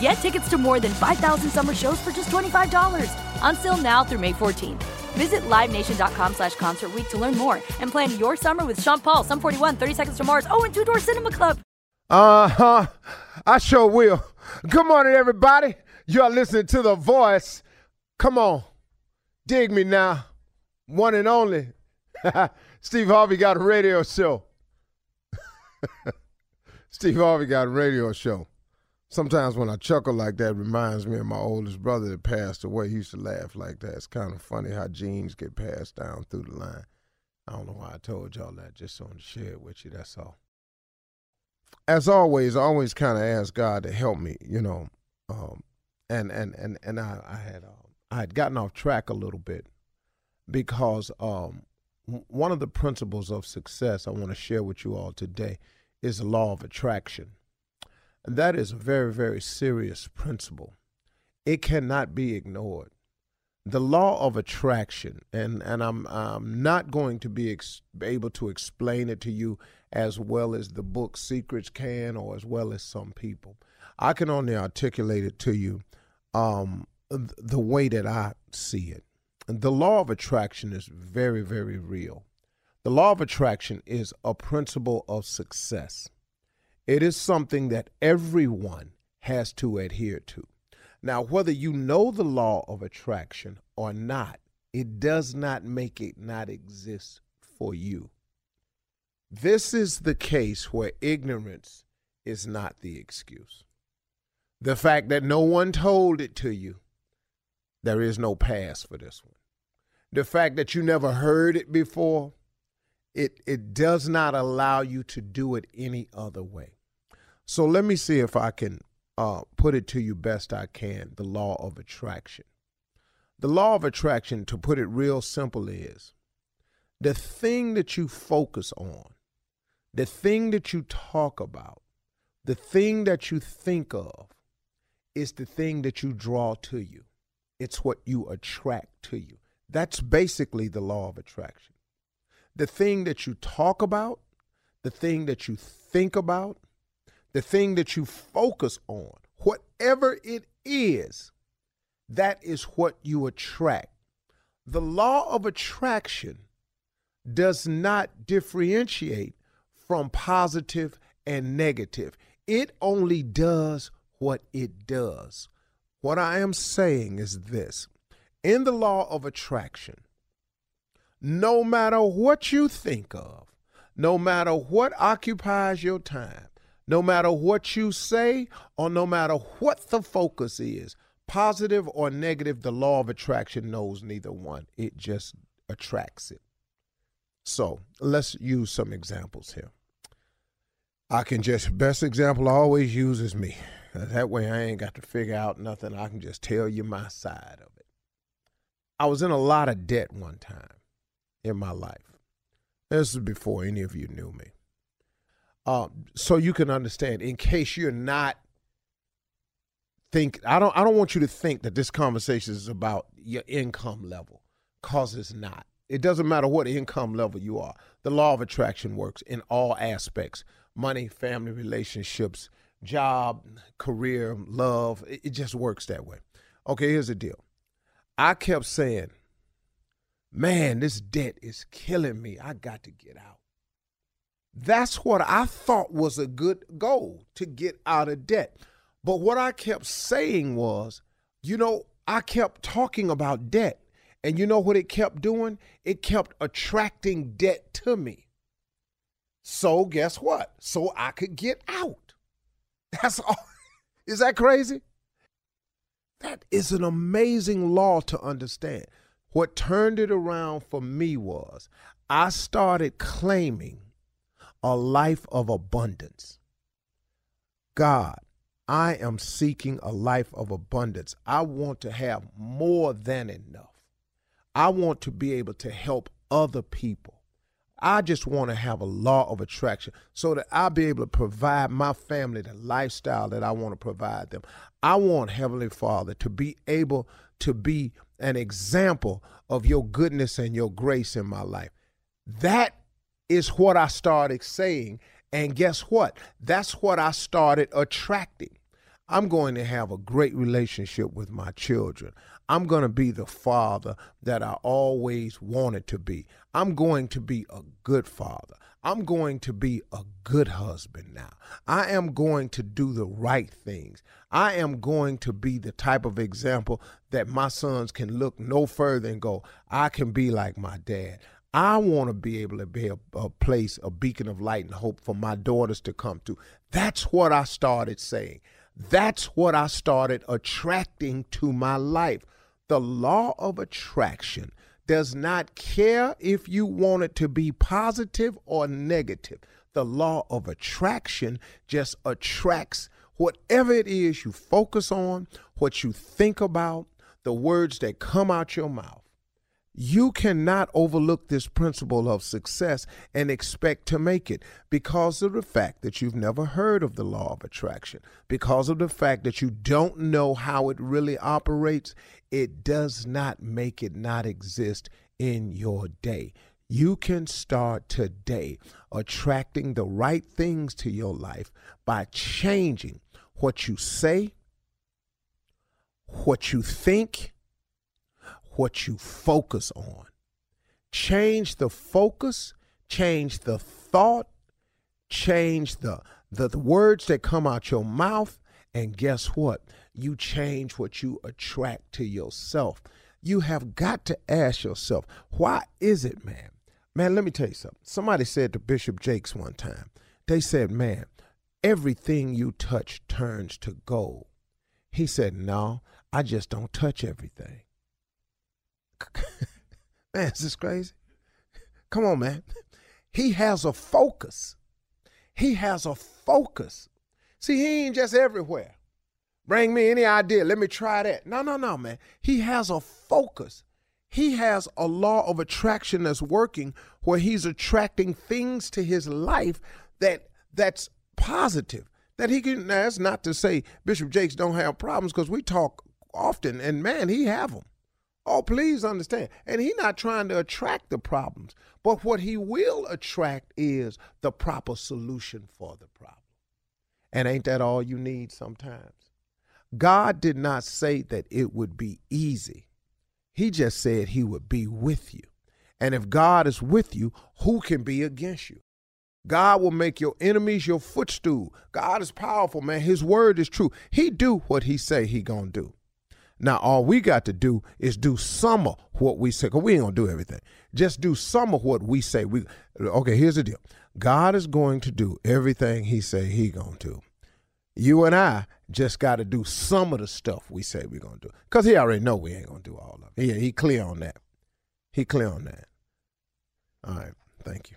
Get tickets to more than 5,000 summer shows for just $25. Until now through May 14th. Visit LiveNation.com slash Concert to learn more and plan your summer with Sean Paul, Sum 41, 30 Seconds to Mars, oh, and Two Door Cinema Club. Uh-huh. I sure will. Good morning, everybody. You are listening to The Voice. Come on. Dig me now. One and only. Steve Harvey got a radio show. Steve Harvey got a radio show. Sometimes when I chuckle like that, reminds me of my oldest brother that passed away. He used to laugh like that. It's kind of funny how genes get passed down through the line. I don't know why I told y'all that, just so to share it with you. That's all. As always, I always kind of ask God to help me, you know. Um, and and and and I, I had uh, I had gotten off track a little bit because um, one of the principles of success I want to share with you all today is the law of attraction. That is a very, very serious principle. It cannot be ignored. The law of attraction, and, and I'm, I'm not going to be ex- able to explain it to you as well as the book Secrets can or as well as some people. I can only articulate it to you um, the way that I see it. The law of attraction is very, very real. The law of attraction is a principle of success. It is something that everyone has to adhere to. Now, whether you know the law of attraction or not, it does not make it not exist for you. This is the case where ignorance is not the excuse. The fact that no one told it to you, there is no pass for this one. The fact that you never heard it before, it, it does not allow you to do it any other way. So let me see if I can uh, put it to you best I can the law of attraction. The law of attraction, to put it real simple, is the thing that you focus on, the thing that you talk about, the thing that you think of is the thing that you draw to you. It's what you attract to you. That's basically the law of attraction. The thing that you talk about, the thing that you think about, the thing that you focus on, whatever it is, that is what you attract. The law of attraction does not differentiate from positive and negative. It only does what it does. What I am saying is this in the law of attraction, no matter what you think of, no matter what occupies your time, no matter what you say, or no matter what the focus is, positive or negative, the law of attraction knows neither one. It just attracts it. So let's use some examples here. I can just, best example I always use is me. That way I ain't got to figure out nothing. I can just tell you my side of it. I was in a lot of debt one time in my life. This is before any of you knew me. Uh, so you can understand, in case you're not think I don't I don't want you to think that this conversation is about your income level, cause it's not. It doesn't matter what income level you are. The law of attraction works in all aspects: money, family relationships, job, career, love. It, it just works that way. Okay, here's the deal. I kept saying, "Man, this debt is killing me. I got to get out." That's what I thought was a good goal to get out of debt. But what I kept saying was, you know, I kept talking about debt. And you know what it kept doing? It kept attracting debt to me. So guess what? So I could get out. That's all. Is that crazy? That is an amazing law to understand. What turned it around for me was I started claiming a life of abundance. God, I am seeking a life of abundance. I want to have more than enough. I want to be able to help other people. I just want to have a law of attraction so that I'll be able to provide my family the lifestyle that I want to provide them. I want Heavenly Father to be able to be an example of your goodness and your grace in my life. That is what I started saying. And guess what? That's what I started attracting. I'm going to have a great relationship with my children. I'm going to be the father that I always wanted to be. I'm going to be a good father. I'm going to be a good husband now. I am going to do the right things. I am going to be the type of example that my sons can look no further and go, I can be like my dad. I want to be able to be a, a, place, a beacon of light and hope for my daughters to come to. That's what I started saying. That's what I started attracting to my life. The law of attraction does not care if you want it to be positive or negative. The law of attraction just attracts whatever it is you focus on, what you think about, the words that come out your mouth. You cannot overlook this principle of success and expect to make it because of the fact that you've never heard of the law of attraction, because of the fact that you don't know how it really operates. It does not make it not exist in your day. You can start today attracting the right things to your life by changing what you say, what you think, what you focus on. Change the focus, change the thought, change the, the, the words that come out your mouth, and guess what? You change what you attract to yourself. You have got to ask yourself, why is it, man? Man, let me tell you something. Somebody said to Bishop Jakes one time, they said, man, everything you touch turns to gold. He said, no, I just don't touch everything. man, is this crazy? Come on, man. He has a focus. He has a focus. See, he ain't just everywhere. Bring me any idea. Let me try that. No, no, no, man. He has a focus. He has a law of attraction that's working where he's attracting things to his life that that's positive. That he can that's not to say Bishop Jakes don't have problems because we talk often and man, he have them. Oh, please understand. And he's not trying to attract the problems, but what he will attract is the proper solution for the problem. And ain't that all you need sometimes? God did not say that it would be easy. He just said he would be with you. And if God is with you, who can be against you? God will make your enemies your footstool. God is powerful, man. His word is true. He do what he say he going to do. Now, all we got to do is do some of what we say, because we ain't going to do everything. Just do some of what we say. We Okay, here's the deal. God is going to do everything he say he going to do. You and I just got to do some of the stuff we say we're going to do. Because he already know we ain't going to do all of it. He, he clear on that. He clear on that. All right. Thank you.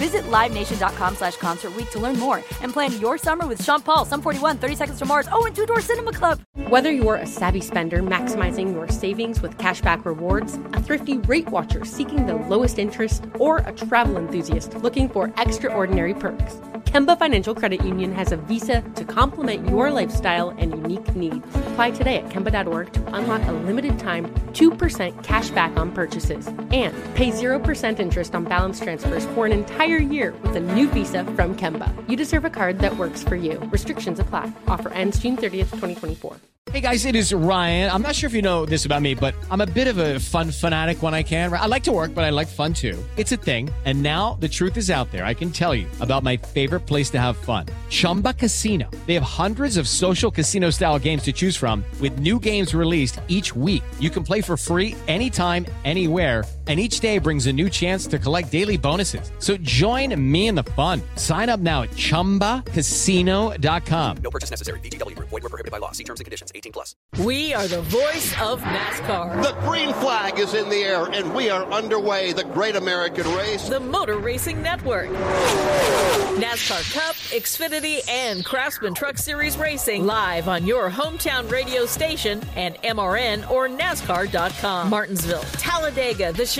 Visit LiveNation.com slash Concert to learn more and plan your summer with Sean Paul, Sum 41, 30 Seconds to Mars, oh, and Two Door Cinema Club. Whether you're a savvy spender maximizing your savings with cashback rewards, a thrifty rate watcher seeking the lowest interest, or a travel enthusiast looking for extraordinary perks, Kemba Financial Credit Union has a visa to complement your lifestyle and unique needs. Apply today at Kemba.org to unlock a limited time 2% cash back on purchases and pay 0% interest on balance transfers for an entire year with a new visa from Kemba. You deserve a card that works for you. Restrictions apply. Offer ends June 30th, 2024. Hey guys, it is Ryan. I'm not sure if you know this about me, but I'm a bit of a fun fanatic when I can. I like to work, but I like fun too. It's a thing. And now the truth is out there. I can tell you about my favorite place to have fun Chumba Casino. They have hundreds of social casino style games to choose from, with new games released each week. You can play for free anytime, anywhere. And each day brings a new chance to collect daily bonuses. So join me in the fun. Sign up now at chumbacasino.com. No purchase necessary. VGW Group. Void were prohibited by law. See terms and conditions. 18 plus. We are the voice of NASCAR. The green flag is in the air, and we are underway. The Great American Race. The Motor Racing Network. NASCAR Cup, Xfinity, and Craftsman Truck Series Racing live on your hometown radio station and MRN or NASCAR.com. Martinsville, Talladega, the